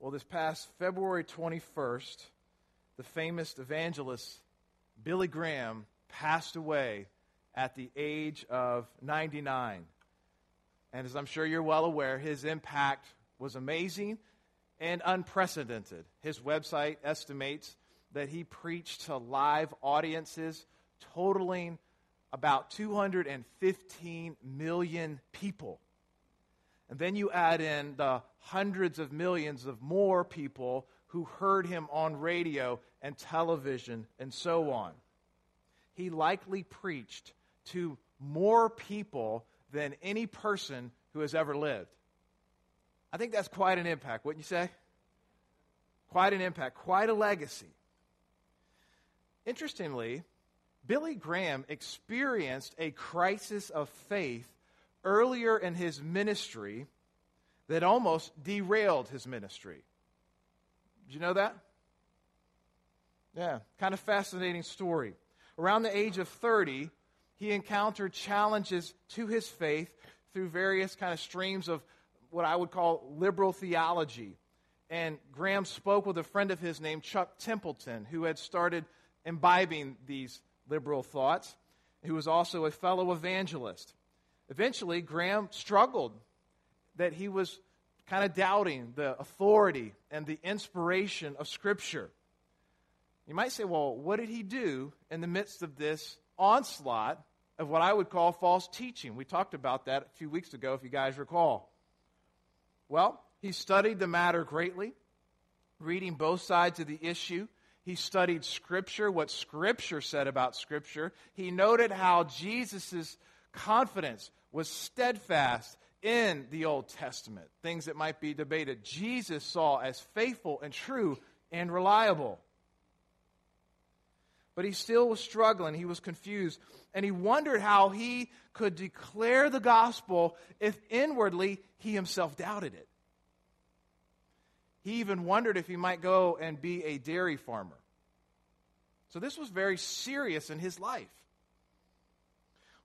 Well, this past February 21st, the famous evangelist Billy Graham passed away at the age of 99. And as I'm sure you're well aware, his impact was amazing and unprecedented. His website estimates that he preached to live audiences totaling about 215 million people. And then you add in the hundreds of millions of more people who heard him on radio and television and so on. He likely preached to more people than any person who has ever lived. I think that's quite an impact, wouldn't you say? Quite an impact, quite a legacy. Interestingly, Billy Graham experienced a crisis of faith earlier in his ministry that almost derailed his ministry. Did you know that? Yeah, kind of fascinating story. Around the age of 30, he encountered challenges to his faith through various kind of streams of what I would call liberal theology. And Graham spoke with a friend of his named Chuck Templeton, who had started imbibing these liberal thoughts, who was also a fellow evangelist. Eventually, Graham struggled that he was kind of doubting the authority and the inspiration of Scripture. You might say, well, what did he do in the midst of this onslaught of what I would call false teaching? We talked about that a few weeks ago, if you guys recall. Well, he studied the matter greatly, reading both sides of the issue. He studied Scripture, what Scripture said about Scripture. He noted how Jesus' confidence was steadfast in the Old Testament, things that might be debated. Jesus saw as faithful and true and reliable. But he still was struggling. He was confused. And he wondered how he could declare the gospel if inwardly he himself doubted it. He even wondered if he might go and be a dairy farmer. So this was very serious in his life.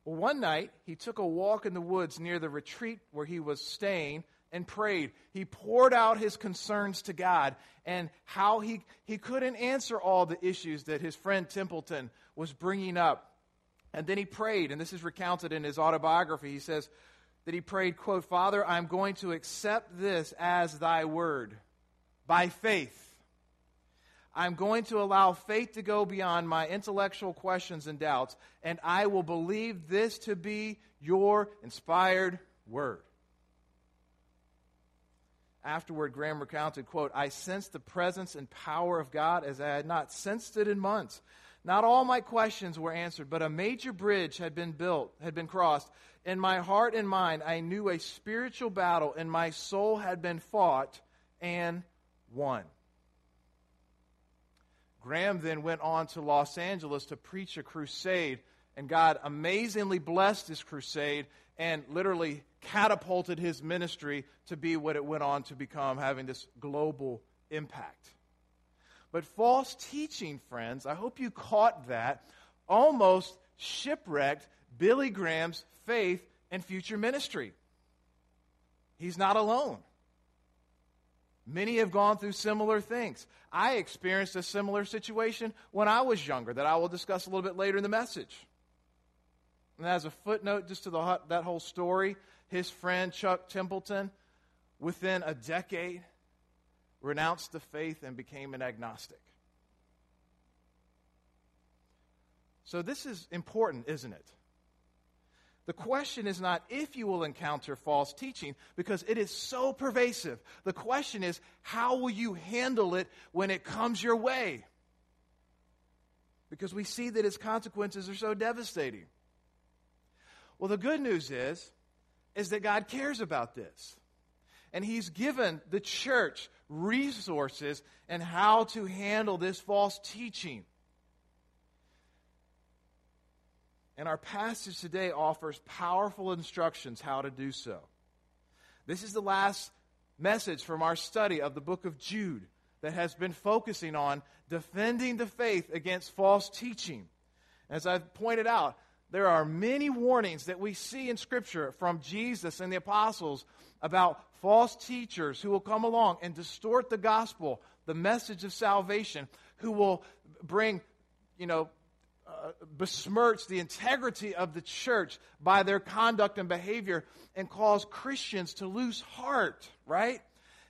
Well, one night, he took a walk in the woods near the retreat where he was staying and prayed. He poured out his concerns to God and how he, he couldn't answer all the issues that his friend Templeton was bringing up. And then he prayed, and this is recounted in his autobiography. He says that he prayed, quote, Father, I'm going to accept this as thy word by faith. I'm going to allow faith to go beyond my intellectual questions and doubts, and I will believe this to be your inspired word. Afterward, Graham recounted, quote, I sensed the presence and power of God as I had not sensed it in months. Not all my questions were answered, but a major bridge had been built, had been crossed. In my heart and mind, I knew a spiritual battle, and my soul had been fought and won. Graham then went on to Los Angeles to preach a crusade, and God amazingly blessed his crusade and literally catapulted his ministry to be what it went on to become, having this global impact. But false teaching, friends, I hope you caught that, almost shipwrecked Billy Graham's faith and future ministry. He's not alone. Many have gone through similar things. I experienced a similar situation when I was younger that I will discuss a little bit later in the message. And as a footnote, just to the, that whole story, his friend Chuck Templeton, within a decade, renounced the faith and became an agnostic. So, this is important, isn't it? The question is not if you will encounter false teaching, because it is so pervasive. The question is, how will you handle it when it comes your way? Because we see that its consequences are so devastating. Well, the good news is, is that God cares about this. And He's given the church resources and how to handle this false teaching. And our passage today offers powerful instructions how to do so. This is the last message from our study of the book of Jude that has been focusing on defending the faith against false teaching. As I've pointed out, there are many warnings that we see in Scripture from Jesus and the apostles about false teachers who will come along and distort the gospel, the message of salvation, who will bring, you know, besmirch the integrity of the church by their conduct and behavior and cause Christians to lose heart, right?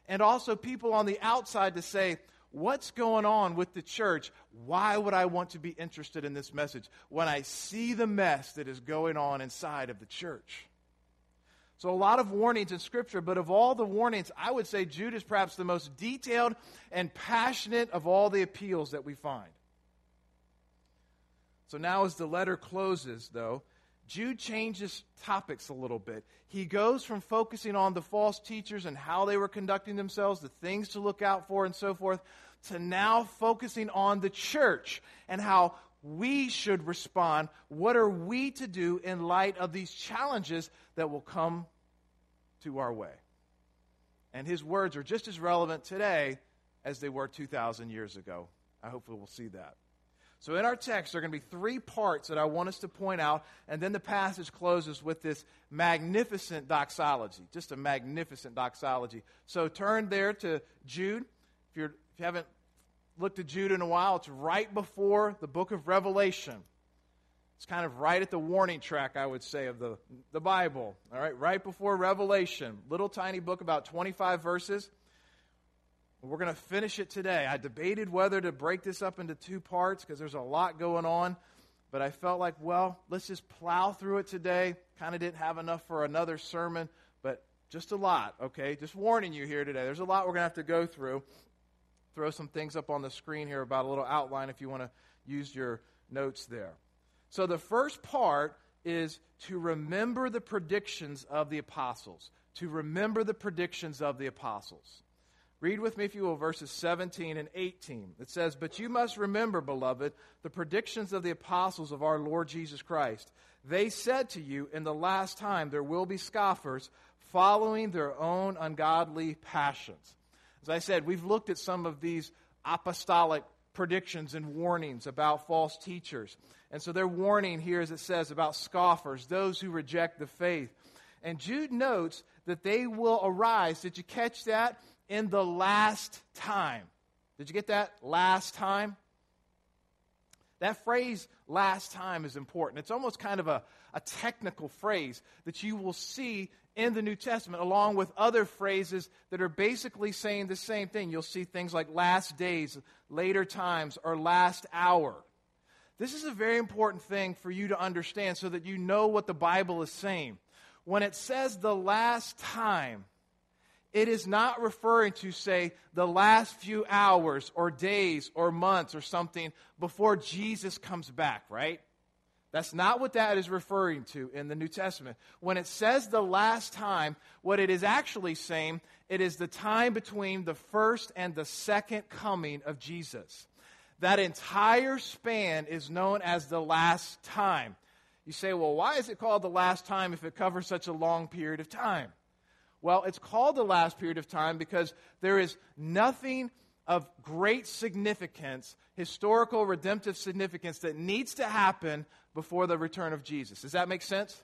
And also people on the outside to say, What's going on with the church? Why would I want to be interested in this message when I see the mess that is going on inside of the church? So, a lot of warnings in Scripture, but of all the warnings, I would say Jude is perhaps the most detailed and passionate of all the appeals that we find. So, now as the letter closes, though, Jude changes topics a little bit. He goes from focusing on the false teachers and how they were conducting themselves, the things to look out for, and so forth, to now focusing on the church and how we should respond. What are we to do in light of these challenges that will come to our way? And his words are just as relevant today as they were 2,000 years ago. I hope we'll see that. So, in our text, there are going to be three parts that I want us to point out, and then the passage closes with this magnificent doxology, just a magnificent doxology. So, turn there to Jude. If, if you haven't looked at Jude in a while. It's right before the book of Revelation. It's kind of right at the warning track, I would say, of the, the Bible. All right, right before Revelation. Little tiny book, about 25 verses. We're going to finish it today. I debated whether to break this up into two parts because there's a lot going on. But I felt like, well, let's just plow through it today. Kind of didn't have enough for another sermon, but just a lot, okay? Just warning you here today. There's a lot we're going to have to go through throw some things up on the screen here about a little outline if you want to use your notes there. So, the first part is to remember the predictions of the apostles. To remember the predictions of the apostles. Read with me, if you will, verses 17 and 18. It says, But you must remember, beloved, the predictions of the apostles of our Lord Jesus Christ. They said to you, In the last time there will be scoffers, following their own ungodly passions. As I said, we've looked at some of these apostolic predictions and warnings about false teachers. And so they're warning here, as it says, about scoffers, those who reject the faith. And Jude notes that they will arise. Did you catch that? In the last time. Did you get that? Last time? That phrase, last time, is important. It's almost kind of a, a technical phrase that you will see in the New Testament, along with other phrases that are basically saying the same thing. You'll see things like last days, later times, or last hour. This is a very important thing for you to understand so that you know what the Bible is saying. When it says the last time, it is not referring to, say, the last few hours or days or months or something before Jesus comes back, right? That's not what that is referring to in the New Testament. When it says the last time, what it is actually saying, it is the time between the first and the second coming of Jesus. That entire span is known as the last time. You say, well, why is it called the last time if it covers such a long period of time? Well, it's called the last period of time because there is nothing of great significance, historical redemptive significance, that needs to happen before the return of Jesus. Does that make sense?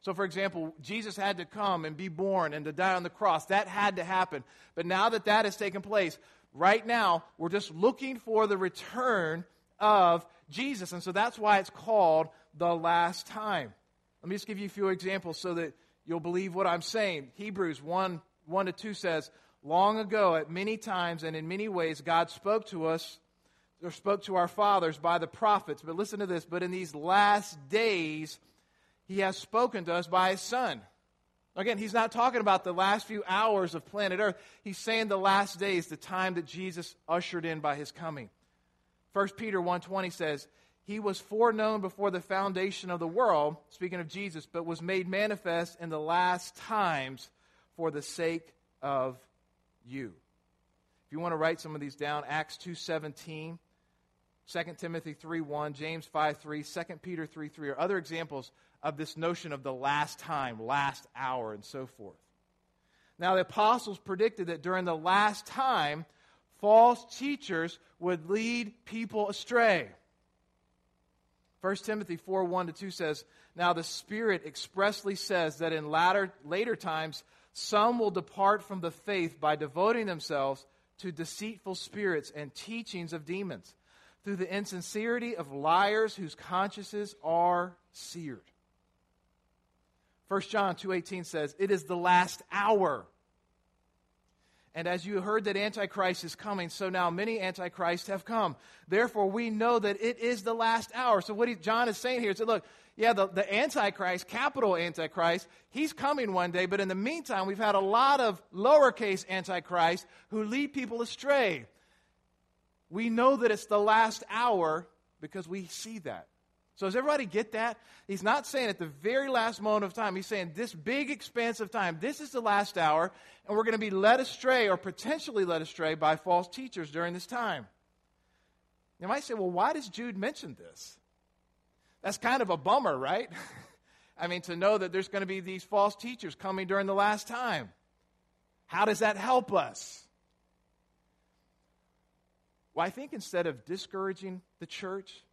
So, for example, Jesus had to come and be born and to die on the cross. That had to happen. But now that that has taken place, right now, we're just looking for the return of Jesus. And so that's why it's called the last time. Let me just give you a few examples so that you'll believe what I'm saying. Hebrews 1 1 to 2 says, Long ago, at many times and in many ways, God spoke to us or spoke to our fathers by the prophets. But listen to this. But in these last days, he has spoken to us by his son. Again, he's not talking about the last few hours of planet Earth. He's saying the last days, the time that Jesus ushered in by his coming. 1 Peter 1:20 says, "He was foreknown before the foundation of the world, speaking of Jesus, but was made manifest in the last times for the sake of you." If you want to write some of these down, Acts 2:17 2 Timothy 3 1, James 5 3, 2 Peter 3 3 are other examples of this notion of the last time, last hour, and so forth. Now, the apostles predicted that during the last time, false teachers would lead people astray. 1 Timothy 4 1 to 2 says, Now the Spirit expressly says that in latter, later times some will depart from the faith by devoting themselves to deceitful spirits and teachings of demons, through the insincerity of liars whose consciences are seared. 1 John 2:18 says, "It is the last hour." And as you heard that Antichrist is coming, so now many Antichrists have come. Therefore, we know that it is the last hour. So, what he, John is saying here is that, look, yeah, the, the Antichrist, capital Antichrist, he's coming one day, but in the meantime, we've had a lot of lowercase Antichrist who lead people astray. We know that it's the last hour because we see that. So, does everybody get that? He's not saying at the very last moment of time. He's saying this big expanse of time, this is the last hour, and we're going to be led astray or potentially led astray by false teachers during this time. You might say, well, why does Jude mention this? That's kind of a bummer, right? I mean, to know that there's going to be these false teachers coming during the last time. How does that help us? Well, I think instead of discouraging the church,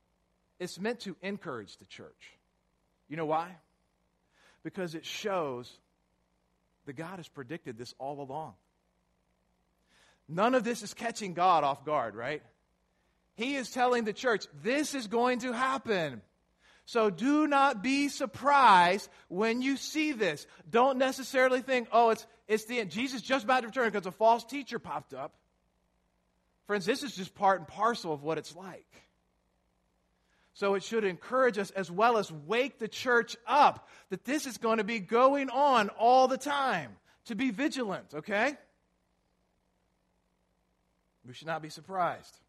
it's meant to encourage the church. You know why? Because it shows that God has predicted this all along. None of this is catching God off guard, right? He is telling the church, this is going to happen. So do not be surprised when you see this. Don't necessarily think, oh, it's, it's the end. Jesus just about to return because a false teacher popped up. Friends, this is just part and parcel of what it's like. So it should encourage us as well as wake the church up that this is going to be going on all the time. To be vigilant, okay? We should not be surprised.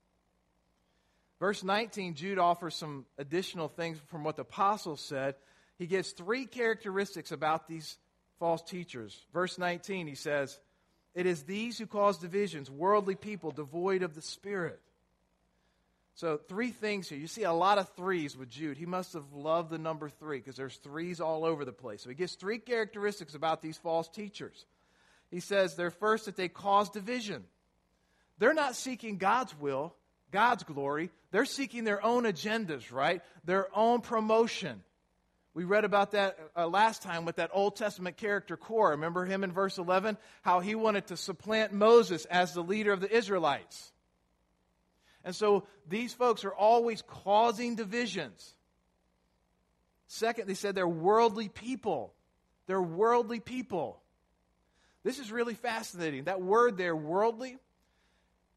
Verse 19, Jude offers some additional things from what the apostles said. He gives three characteristics about these false teachers. Verse 19, he says, It is these who cause divisions, worldly people devoid of the Spirit. So, three things here. You see a lot of threes with Jude. He must have loved the number three because there's threes all over the place. So, he gives three characteristics about these false teachers. He says they're first that they cause division. They're not seeking God's will, God's glory. They're seeking their own agendas, right? Their own promotion. We read about that uh, last time with that Old Testament character Korah. Remember him in verse 11? How he wanted to supplant Moses as the leader of the Israelites. And so these folks are always causing divisions. Second, they said they're worldly people. They're worldly people. This is really fascinating. That word there, worldly,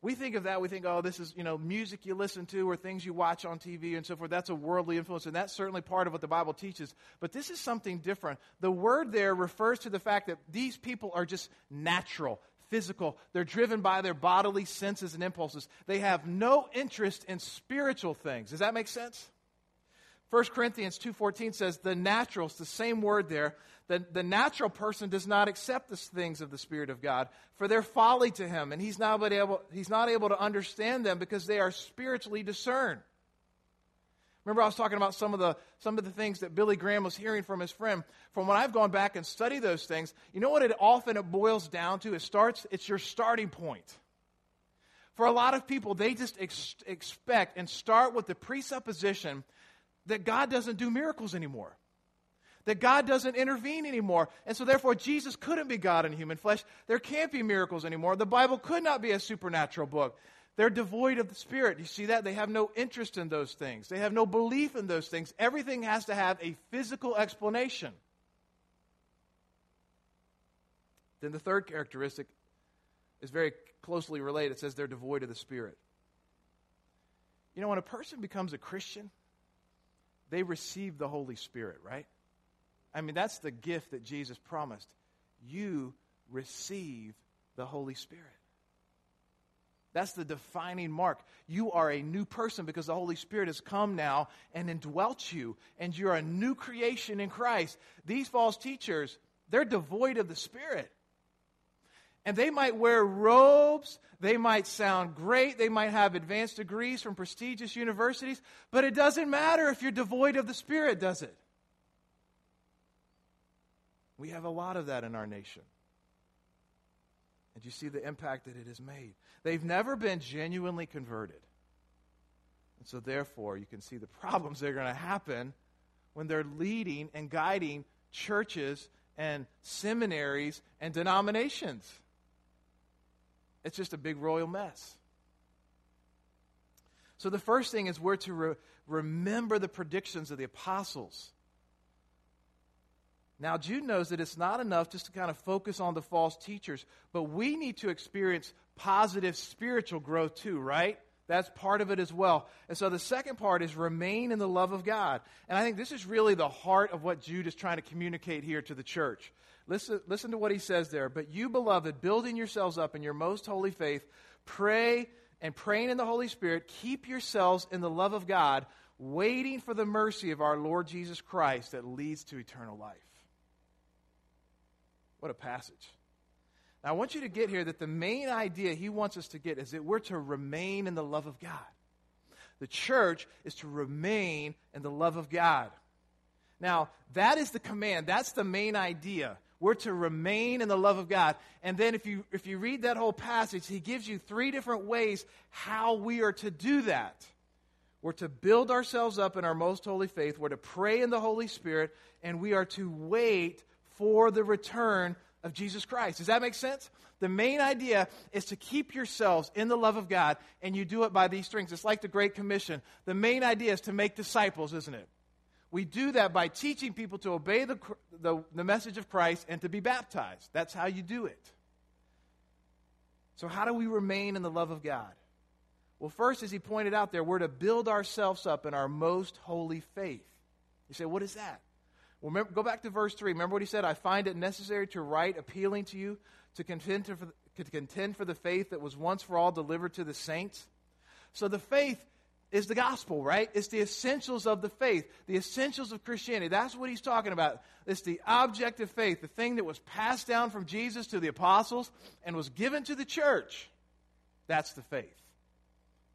we think of that, we think, oh, this is, you know, music you listen to or things you watch on TV and so forth. That's a worldly influence, and that's certainly part of what the Bible teaches. But this is something different. The word there refers to the fact that these people are just natural physical. They're driven by their bodily senses and impulses. They have no interest in spiritual things. Does that make sense? 1 Corinthians 2.14 says, the natural, it's the same word there, the, the natural person does not accept the things of the Spirit of God, for they're folly to him, and he's not able, he's not able to understand them because they are spiritually discerned. Remember, I was talking about some of the some of the things that Billy Graham was hearing from his friend. From when I've gone back and studied those things, you know what it often it boils down to? It starts. It's your starting point. For a lot of people, they just ex- expect and start with the presupposition that God doesn't do miracles anymore, that God doesn't intervene anymore, and so therefore Jesus couldn't be God in human flesh. There can't be miracles anymore. The Bible could not be a supernatural book. They're devoid of the Spirit. You see that? They have no interest in those things, they have no belief in those things. Everything has to have a physical explanation. Then the third characteristic is very closely related. It says they're devoid of the Spirit. You know, when a person becomes a Christian, they receive the Holy Spirit, right? I mean, that's the gift that Jesus promised. You receive the Holy Spirit. That's the defining mark. You are a new person because the Holy Spirit has come now and indwelt you, and you're a new creation in Christ. These false teachers, they're devoid of the Spirit. And they might wear robes, they might sound great, they might have advanced degrees from prestigious universities, but it doesn't matter if you're devoid of the Spirit, does it? We have a lot of that in our nation. And you see the impact that it has made. They've never been genuinely converted. And so, therefore, you can see the problems that are going to happen when they're leading and guiding churches and seminaries and denominations. It's just a big royal mess. So, the first thing is we're to re- remember the predictions of the apostles. Now, Jude knows that it's not enough just to kind of focus on the false teachers, but we need to experience positive spiritual growth too, right? That's part of it as well. And so the second part is remain in the love of God. And I think this is really the heart of what Jude is trying to communicate here to the church. Listen, listen to what he says there. But you, beloved, building yourselves up in your most holy faith, pray and praying in the Holy Spirit, keep yourselves in the love of God, waiting for the mercy of our Lord Jesus Christ that leads to eternal life. What a passage. Now, I want you to get here that the main idea he wants us to get is that we're to remain in the love of God. The church is to remain in the love of God. Now, that is the command. That's the main idea. We're to remain in the love of God. And then if you if you read that whole passage, he gives you three different ways how we are to do that. We're to build ourselves up in our most holy faith, we're to pray in the Holy Spirit, and we are to wait for the return of Jesus Christ. Does that make sense? The main idea is to keep yourselves in the love of God, and you do it by these strings. It's like the Great Commission. The main idea is to make disciples, isn't it? We do that by teaching people to obey the, the, the message of Christ and to be baptized. That's how you do it. So, how do we remain in the love of God? Well, first, as he pointed out there, we're to build ourselves up in our most holy faith. You say, what is that? Remember, go back to verse 3. Remember what he said? I find it necessary to write appealing to you to contend, to, to contend for the faith that was once for all delivered to the saints. So the faith is the gospel, right? It's the essentials of the faith, the essentials of Christianity. That's what he's talking about. It's the object of faith, the thing that was passed down from Jesus to the apostles and was given to the church. That's the faith.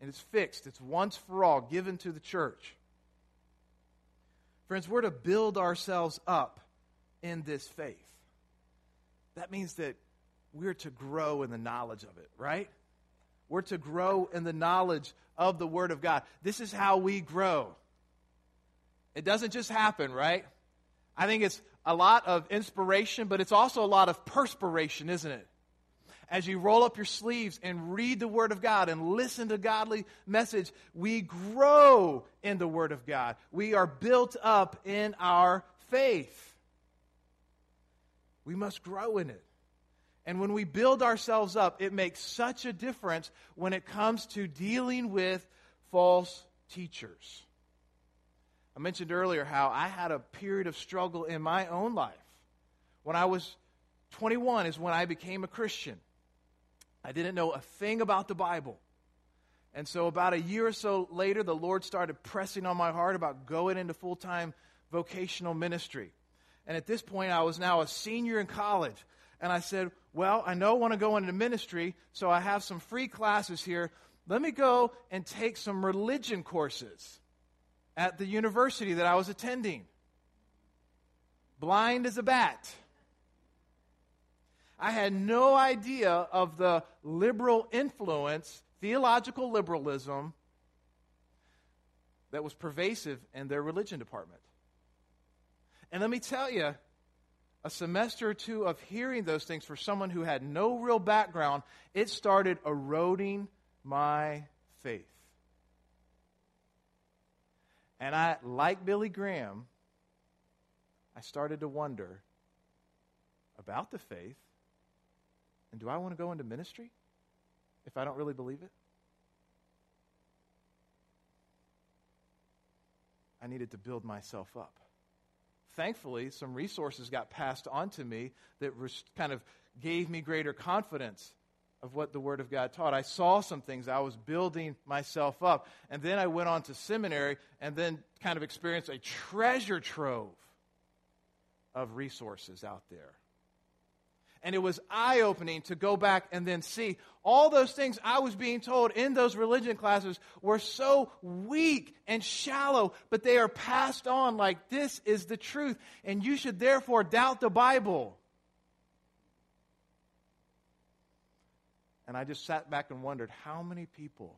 And it's fixed, it's once for all given to the church. Friends, we're to build ourselves up in this faith. That means that we're to grow in the knowledge of it, right? We're to grow in the knowledge of the Word of God. This is how we grow. It doesn't just happen, right? I think it's a lot of inspiration, but it's also a lot of perspiration, isn't it? As you roll up your sleeves and read the Word of God and listen to godly message, we grow in the Word of God. We are built up in our faith. We must grow in it. And when we build ourselves up, it makes such a difference when it comes to dealing with false teachers. I mentioned earlier how I had a period of struggle in my own life. When I was 21 is when I became a Christian. I didn't know a thing about the Bible. And so, about a year or so later, the Lord started pressing on my heart about going into full time vocational ministry. And at this point, I was now a senior in college. And I said, Well, I know I want to go into ministry, so I have some free classes here. Let me go and take some religion courses at the university that I was attending. Blind as a bat. I had no idea of the liberal influence, theological liberalism, that was pervasive in their religion department. And let me tell you, a semester or two of hearing those things for someone who had no real background, it started eroding my faith. And I, like Billy Graham, I started to wonder about the faith. And do I want to go into ministry if I don't really believe it? I needed to build myself up thankfully, some resources got passed on to me that kind of gave me greater confidence of what the Word of God taught. I saw some things. I was building myself up. And then I went on to seminary and then kind of experienced a treasure trove of resources out there and it was eye opening to go back and then see all those things I was being told in those religion classes were so weak and shallow, but they are passed on like this is the truth, and you should therefore doubt the Bible. And I just sat back and wondered how many people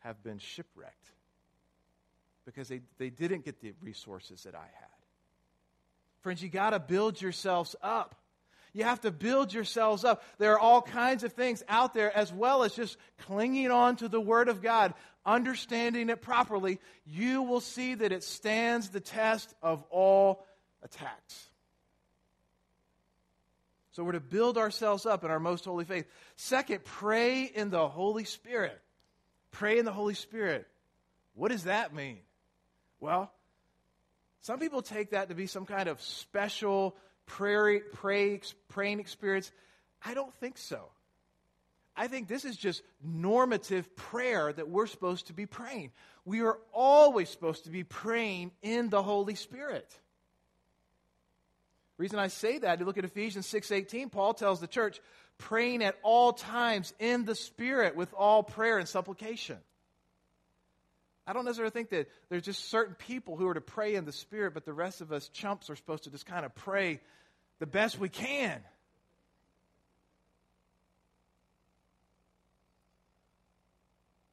have been shipwrecked because they, they didn't get the resources that I had. Friends, you got to build yourselves up. You have to build yourselves up. There are all kinds of things out there, as well as just clinging on to the Word of God, understanding it properly. You will see that it stands the test of all attacks. So we're to build ourselves up in our most holy faith. Second, pray in the Holy Spirit. Pray in the Holy Spirit. What does that mean? Well, some people take that to be some kind of special prayer, pray, praying experience. I don't think so. I think this is just normative prayer that we're supposed to be praying. We are always supposed to be praying in the Holy Spirit reason I say that, you look at Ephesians 6:18, Paul tells the church, praying at all times in the Spirit with all prayer and supplication. I don't necessarily think that there's just certain people who are to pray in the Spirit, but the rest of us chumps are supposed to just kind of pray the best we can.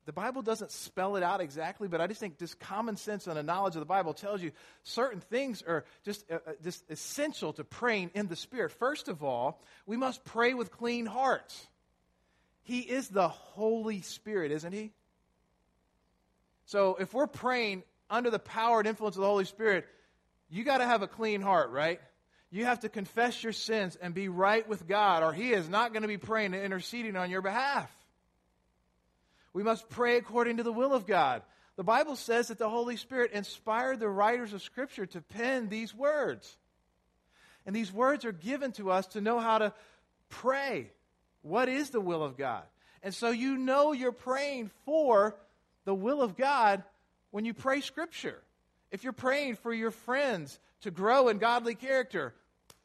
The Bible doesn't spell it out exactly, but I just think just common sense and a knowledge of the Bible tells you certain things are just, uh, uh, just essential to praying in the Spirit. First of all, we must pray with clean hearts. He is the Holy Spirit, isn't He? So if we're praying under the power and influence of the Holy Spirit, you got to have a clean heart, right? You have to confess your sins and be right with God, or He is not going to be praying and interceding on your behalf. We must pray according to the will of God. The Bible says that the Holy Spirit inspired the writers of Scripture to pen these words. And these words are given to us to know how to pray. What is the will of God? And so you know you're praying for the will of God when you pray Scripture. If you're praying for your friends to grow in godly character,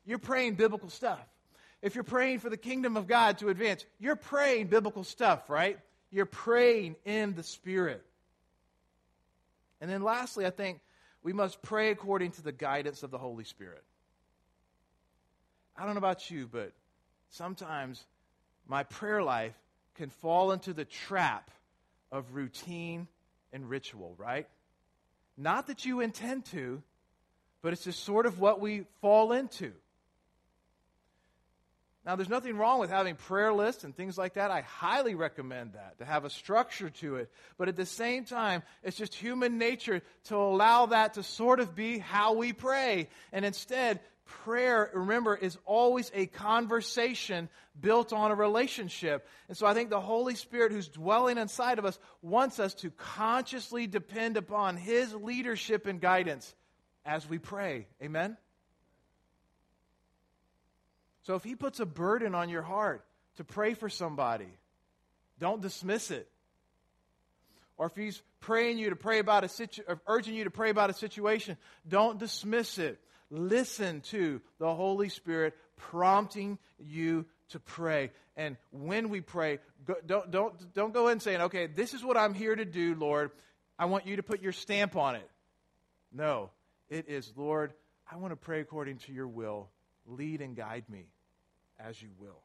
you're praying biblical stuff. If you're praying for the kingdom of God to advance, you're praying biblical stuff, right? You're praying in the Spirit. And then lastly, I think we must pray according to the guidance of the Holy Spirit. I don't know about you, but sometimes my prayer life can fall into the trap of routine and ritual, right? Not that you intend to, but it's just sort of what we fall into. Now, there's nothing wrong with having prayer lists and things like that. I highly recommend that, to have a structure to it. But at the same time, it's just human nature to allow that to sort of be how we pray. And instead, prayer, remember, is always a conversation built on a relationship. And so I think the Holy Spirit who's dwelling inside of us wants us to consciously depend upon His leadership and guidance as we pray. Amen? So if he puts a burden on your heart to pray for somebody, don't dismiss it. Or if he's praying you to pray about a situ- urging you to pray about a situation, don't dismiss it. Listen to the Holy Spirit prompting you to pray. And when we pray, go, don't, don't, don't go in saying, okay, this is what I'm here to do, Lord. I want you to put your stamp on it. No, it is, Lord, I want to pray according to your will. Lead and guide me as you will.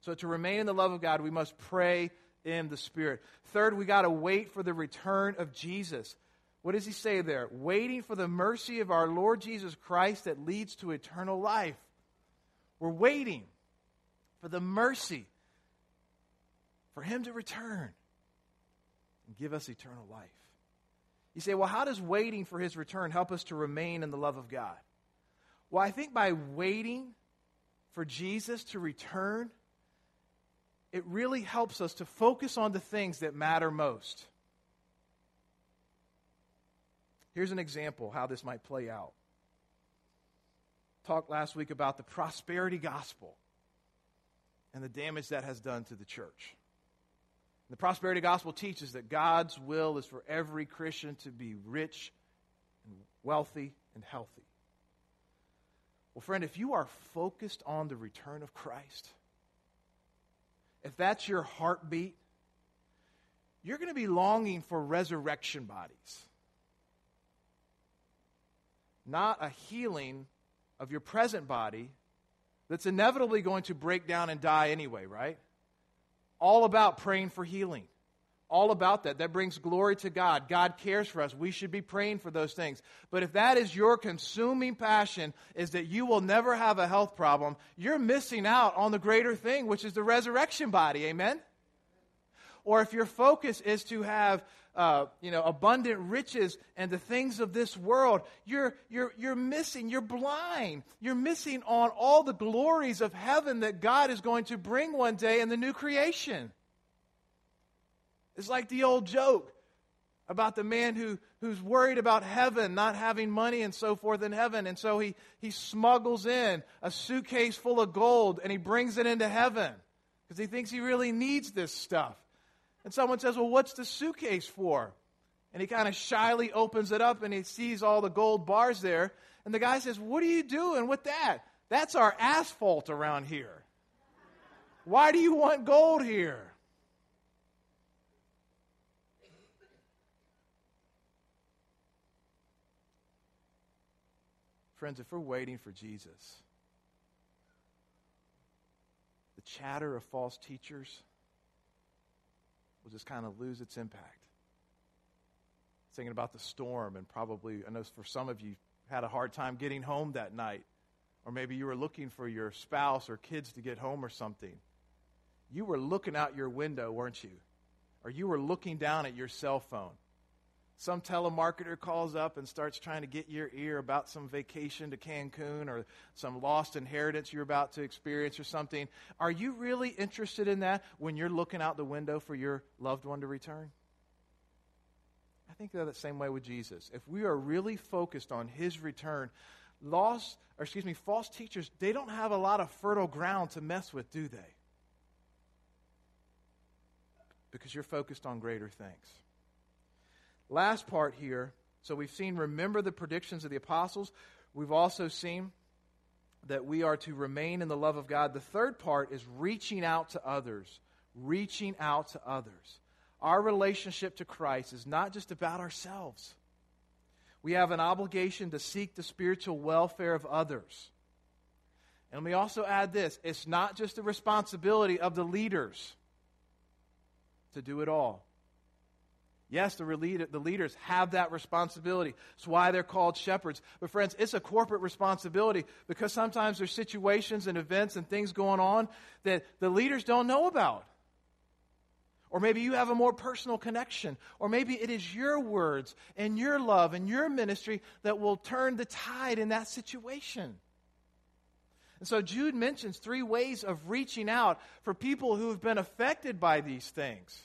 So, to remain in the love of God, we must pray in the Spirit. Third, we got to wait for the return of Jesus. What does he say there? Waiting for the mercy of our Lord Jesus Christ that leads to eternal life. We're waiting for the mercy for him to return and give us eternal life. You say, well, how does waiting for his return help us to remain in the love of God? Well, I think by waiting for Jesus to return, it really helps us to focus on the things that matter most. Here's an example how this might play out. Talked last week about the prosperity gospel and the damage that has done to the church. The prosperity gospel teaches that God's will is for every Christian to be rich and wealthy and healthy. Well, friend, if you are focused on the return of Christ, if that's your heartbeat, you're going to be longing for resurrection bodies. Not a healing of your present body that's inevitably going to break down and die anyway, right? All about praying for healing. All about that. That brings glory to God. God cares for us. We should be praying for those things. But if that is your consuming passion, is that you will never have a health problem, you're missing out on the greater thing, which is the resurrection body. Amen? Or if your focus is to have uh, you know, abundant riches and the things of this world, you're, you're, you're missing, you're blind. You're missing on all the glories of heaven that God is going to bring one day in the new creation. It's like the old joke about the man who, who's worried about heaven, not having money and so forth in heaven. And so he, he smuggles in a suitcase full of gold and he brings it into heaven because he thinks he really needs this stuff. And someone says, Well, what's the suitcase for? And he kind of shyly opens it up and he sees all the gold bars there. And the guy says, What are you doing with that? That's our asphalt around here. Why do you want gold here? Friends, if we're waiting for Jesus, the chatter of false teachers, will just kind of lose its impact. Thinking about the storm, and probably, I know for some of you, had a hard time getting home that night. Or maybe you were looking for your spouse or kids to get home or something. You were looking out your window, weren't you? Or you were looking down at your cell phone. Some telemarketer calls up and starts trying to get your ear about some vacation to Cancun or some lost inheritance you're about to experience or something. Are you really interested in that when you're looking out the window for your loved one to return? I think they're the same way with Jesus. If we are really focused on his return, lost, or excuse me, false teachers, they don't have a lot of fertile ground to mess with, do they? Because you're focused on greater things. Last part here. So we've seen, remember the predictions of the apostles. We've also seen that we are to remain in the love of God. The third part is reaching out to others. Reaching out to others. Our relationship to Christ is not just about ourselves. We have an obligation to seek the spiritual welfare of others. And let me also add this it's not just the responsibility of the leaders to do it all. Yes, the, the leaders have that responsibility. It's why they're called shepherds. But, friends, it's a corporate responsibility because sometimes there's situations and events and things going on that the leaders don't know about. Or maybe you have a more personal connection. Or maybe it is your words and your love and your ministry that will turn the tide in that situation. And so Jude mentions three ways of reaching out for people who have been affected by these things.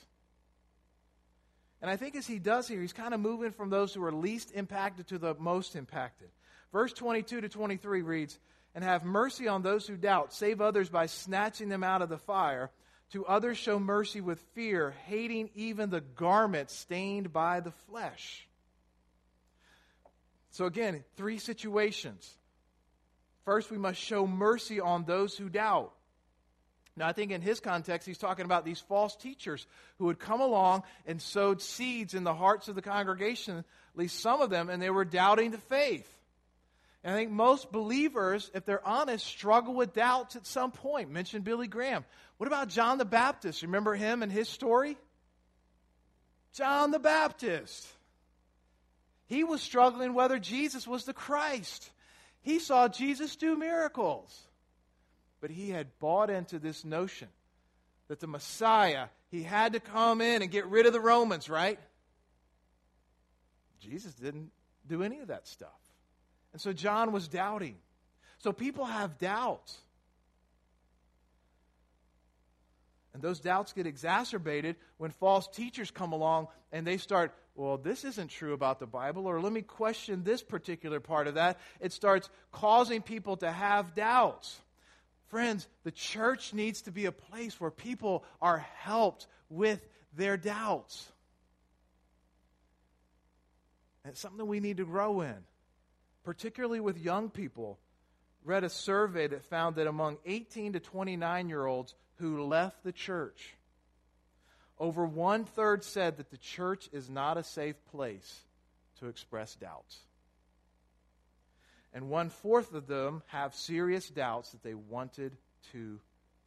And I think as he does here, he's kind of moving from those who are least impacted to the most impacted. Verse 22 to 23 reads, And have mercy on those who doubt, save others by snatching them out of the fire. To others show mercy with fear, hating even the garment stained by the flesh. So again, three situations. First, we must show mercy on those who doubt. Now, I think in his context, he's talking about these false teachers who had come along and sowed seeds in the hearts of the congregation, at least some of them, and they were doubting the faith. And I think most believers, if they're honest, struggle with doubts at some point. Mention Billy Graham. What about John the Baptist? Remember him and his story? John the Baptist. He was struggling whether Jesus was the Christ. He saw Jesus do miracles. But he had bought into this notion that the Messiah, he had to come in and get rid of the Romans, right? Jesus didn't do any of that stuff. And so John was doubting. So people have doubts. And those doubts get exacerbated when false teachers come along and they start, well, this isn't true about the Bible, or let me question this particular part of that. It starts causing people to have doubts. Friends, the church needs to be a place where people are helped with their doubts. And it's something we need to grow in, particularly with young people. Read a survey that found that among 18 to 29 year olds who left the church, over one third said that the church is not a safe place to express doubts and one fourth of them have serious doubts that they wanted to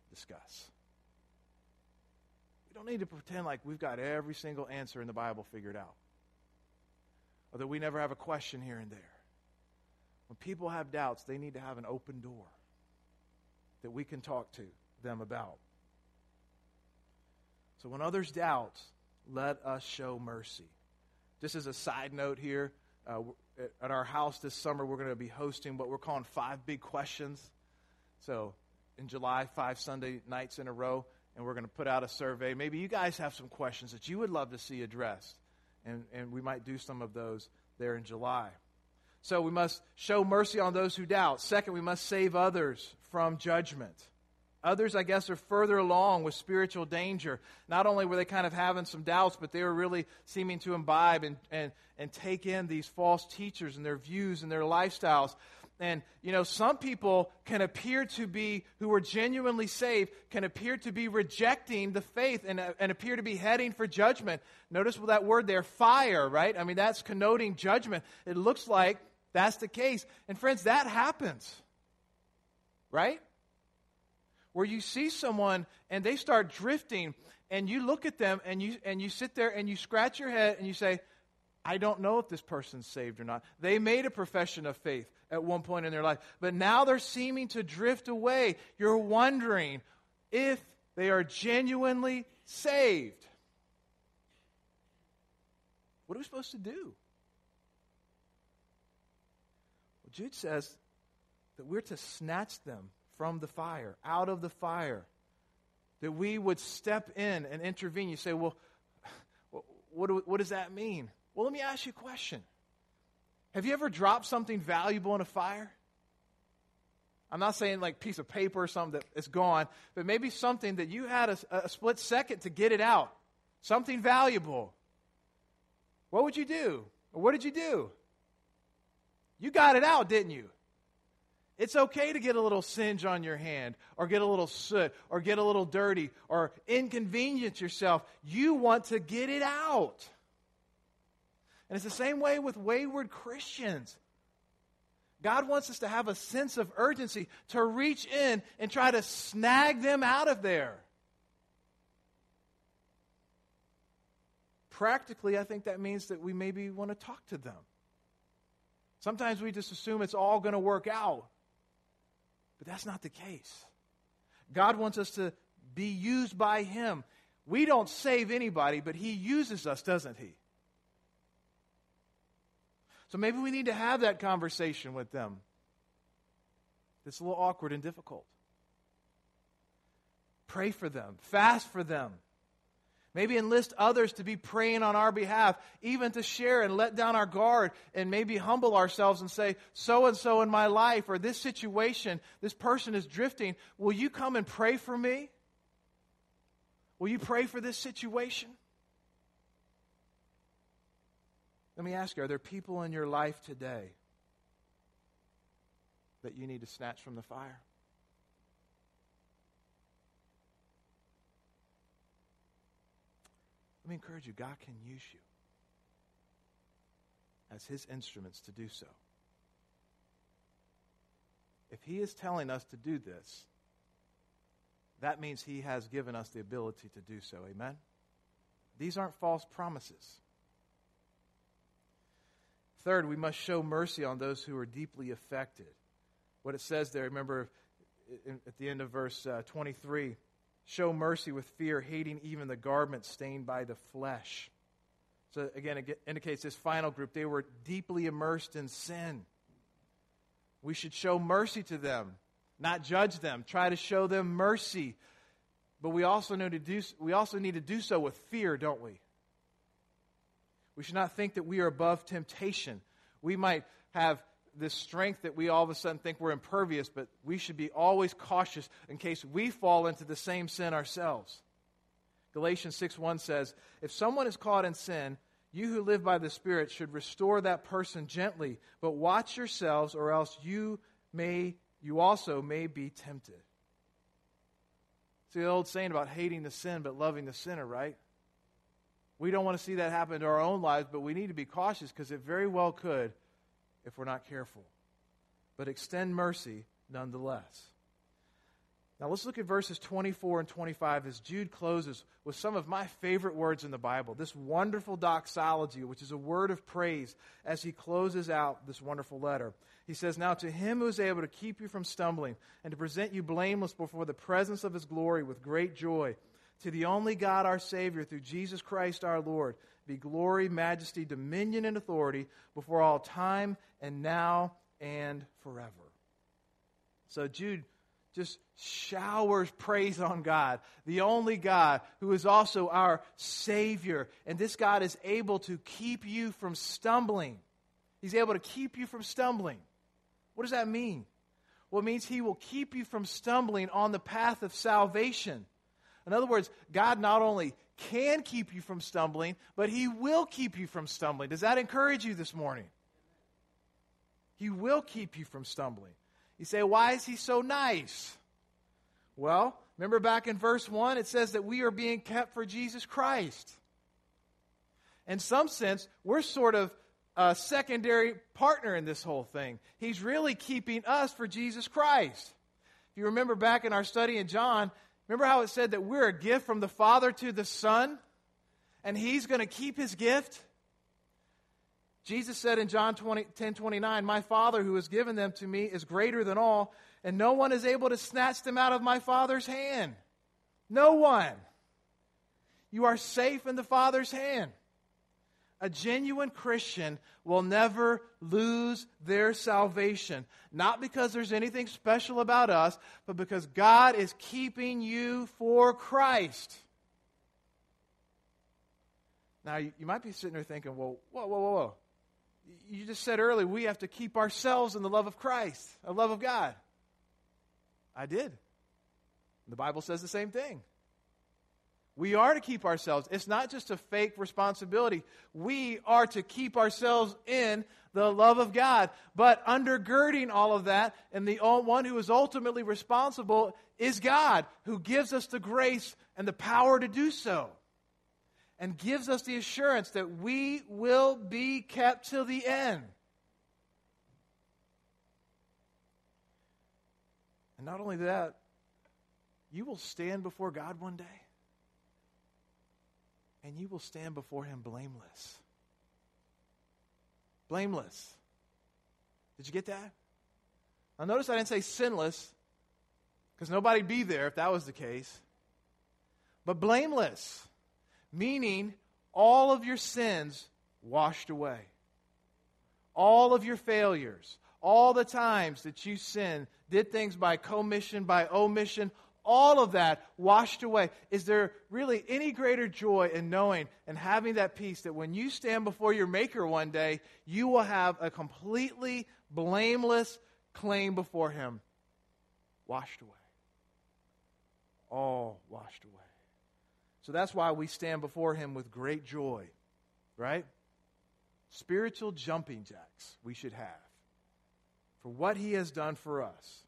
discuss. We don't need to pretend like we've got every single answer in the Bible figured out, or that we never have a question here and there. When people have doubts, they need to have an open door that we can talk to them about. So when others doubt, let us show mercy. Just as a side note here, uh, at our house this summer, we're going to be hosting what we're calling five big questions. So in July, five Sunday nights in a row, and we're going to put out a survey. Maybe you guys have some questions that you would love to see addressed, and, and we might do some of those there in July. So we must show mercy on those who doubt. Second, we must save others from judgment. Others, I guess, are further along with spiritual danger. Not only were they kind of having some doubts, but they were really seeming to imbibe and, and, and take in these false teachers and their views and their lifestyles. And, you know, some people can appear to be, who are genuinely saved, can appear to be rejecting the faith and, uh, and appear to be heading for judgment. Notice that word there, fire, right? I mean, that's connoting judgment. It looks like that's the case. And, friends, that happens, right? Where you see someone and they start drifting and you look at them and you and you sit there and you scratch your head and you say I don't know if this person's saved or not. They made a profession of faith at one point in their life, but now they're seeming to drift away. You're wondering if they are genuinely saved. What are we supposed to do? Well, Jude says that we're to snatch them from the fire, out of the fire. That we would step in and intervene. You say, well, what, what does that mean? Well, let me ask you a question. Have you ever dropped something valuable in a fire? I'm not saying like piece of paper or something that is gone, but maybe something that you had a, a split second to get it out. Something valuable. What would you do? What did you do? You got it out, didn't you? It's okay to get a little singe on your hand, or get a little soot, or get a little dirty, or inconvenience yourself. You want to get it out. And it's the same way with wayward Christians. God wants us to have a sense of urgency to reach in and try to snag them out of there. Practically, I think that means that we maybe want to talk to them. Sometimes we just assume it's all going to work out. But that's not the case. God wants us to be used by Him. We don't save anybody, but He uses us, doesn't He? So maybe we need to have that conversation with them. It's a little awkward and difficult. Pray for them, fast for them. Maybe enlist others to be praying on our behalf, even to share and let down our guard and maybe humble ourselves and say, so and so in my life or this situation, this person is drifting. Will you come and pray for me? Will you pray for this situation? Let me ask you are there people in your life today that you need to snatch from the fire? Let me encourage you God can use you as his instruments to do so. If he is telling us to do this, that means he has given us the ability to do so. Amen? These aren't false promises. Third, we must show mercy on those who are deeply affected. What it says there, remember at the end of verse uh, 23 show mercy with fear, hating even the garment stained by the flesh. So again, it indicates this final group, they were deeply immersed in sin. We should show mercy to them, not judge them. Try to show them mercy. But we also need to do, we also need to do so with fear, don't we? We should not think that we are above temptation. We might have this strength that we all of a sudden think we're impervious, but we should be always cautious in case we fall into the same sin ourselves. Galatians 6 1 says, If someone is caught in sin, you who live by the Spirit should restore that person gently, but watch yourselves, or else you may you also may be tempted. See the old saying about hating the sin but loving the sinner, right? We don't want to see that happen to our own lives, but we need to be cautious because it very well could if we're not careful. But extend mercy nonetheless. Now let's look at verses 24 and 25 as Jude closes with some of my favorite words in the Bible. This wonderful doxology, which is a word of praise as he closes out this wonderful letter. He says, Now to him who is able to keep you from stumbling and to present you blameless before the presence of his glory with great joy, to the only God our Savior through Jesus Christ our Lord, be glory, majesty, dominion, and authority before all time and now and forever. So Jude just showers praise on God, the only God who is also our Savior. And this God is able to keep you from stumbling. He's able to keep you from stumbling. What does that mean? Well, it means He will keep you from stumbling on the path of salvation. In other words, God not only can keep you from stumbling, but He will keep you from stumbling. Does that encourage you this morning? He will keep you from stumbling. You say, why is he so nice? Well, remember back in verse 1, it says that we are being kept for Jesus Christ. In some sense, we're sort of a secondary partner in this whole thing. He's really keeping us for Jesus Christ. If you remember back in our study in John, remember how it said that we're a gift from the Father to the Son? And He's going to keep His gift? Jesus said in John 20, 10 29, My Father who has given them to me is greater than all, and no one is able to snatch them out of my Father's hand. No one. You are safe in the Father's hand. A genuine Christian will never lose their salvation. Not because there's anything special about us, but because God is keeping you for Christ. Now, you, might be sitting there thinking, well, whoa, whoa, whoa, whoa you just said earlier, we have to keep ourselves in the love of Christ, the love of God. I did. The Bible says the same thing. We are to keep ourselves. It's not just a fake responsibility. We are to keep ourselves in the love of God. But undergirding all of that, and the one who is ultimately responsible is God, who gives us the grace and the power to do so and gives us the assurance that we will be kept till the end. And not only that, you will stand before God one day, and you will stand before Him blameless. Blameless. Did you get that? Now, notice I didn't say sinless, because nobody'd be there if that was the case, but blameless meaning all of your sins washed away. All of your failures, all the times that you sinned, did things by commission, by omission, all of that washed away. Is there really any greater joy in knowing and having that peace that when you stand before your Maker one day, you will have a completely blameless claim before Him? Washed away. All washed away. So that's why we stand before him with great joy, right? Spiritual jumping jacks we should have for what he has done for us.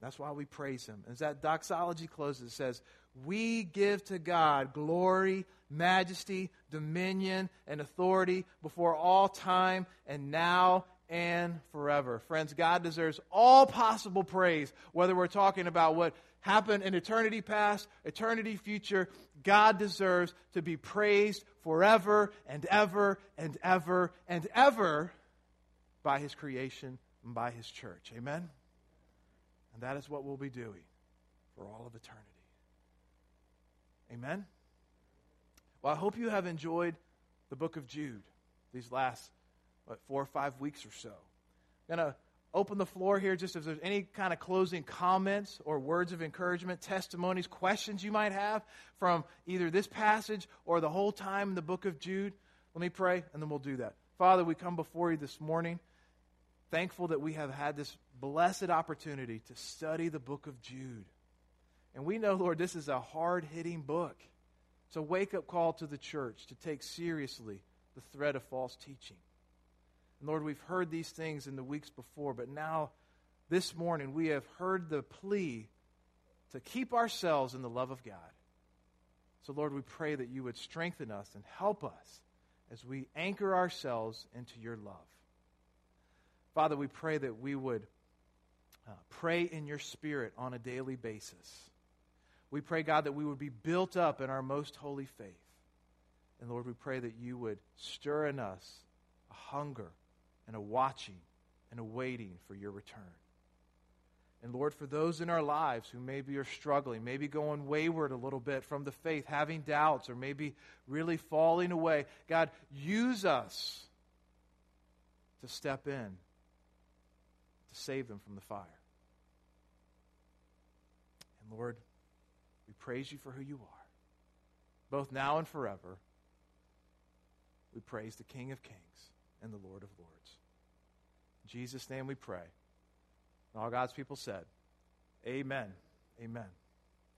That's why we praise him. As that doxology closes, it says, We give to God glory, majesty, dominion, and authority before all time and now and forever. Friends, God deserves all possible praise, whether we're talking about what happened in eternity past, eternity future. God deserves to be praised forever and ever and ever and ever by his creation and by his church. Amen? And that is what we'll be doing for all of eternity. Amen? Well, I hope you have enjoyed the book of Jude these last, what, four or five weeks or so. I'm going to open the floor here just if there's any kind of closing comments or words of encouragement, testimonies, questions you might have from either this passage or the whole time in the book of Jude. Let me pray and then we'll do that. Father, we come before you this morning, thankful that we have had this blessed opportunity to study the book of Jude. And we know, Lord, this is a hard hitting book. It's a wake up call to the church to take seriously the threat of false teaching. And Lord, we've heard these things in the weeks before, but now this morning we have heard the plea to keep ourselves in the love of God. So, Lord, we pray that you would strengthen us and help us as we anchor ourselves into your love. Father, we pray that we would uh, pray in your spirit on a daily basis. We pray, God, that we would be built up in our most holy faith. And Lord, we pray that you would stir in us a hunger and a watching and a waiting for your return. And Lord, for those in our lives who maybe are struggling, maybe going wayward a little bit from the faith, having doubts, or maybe really falling away, God, use us to step in to save them from the fire. And Lord, we praise you for who you are, both now and forever. We praise the King of Kings and the Lord of Lords. In Jesus' name we pray. And all God's people said, Amen. Amen.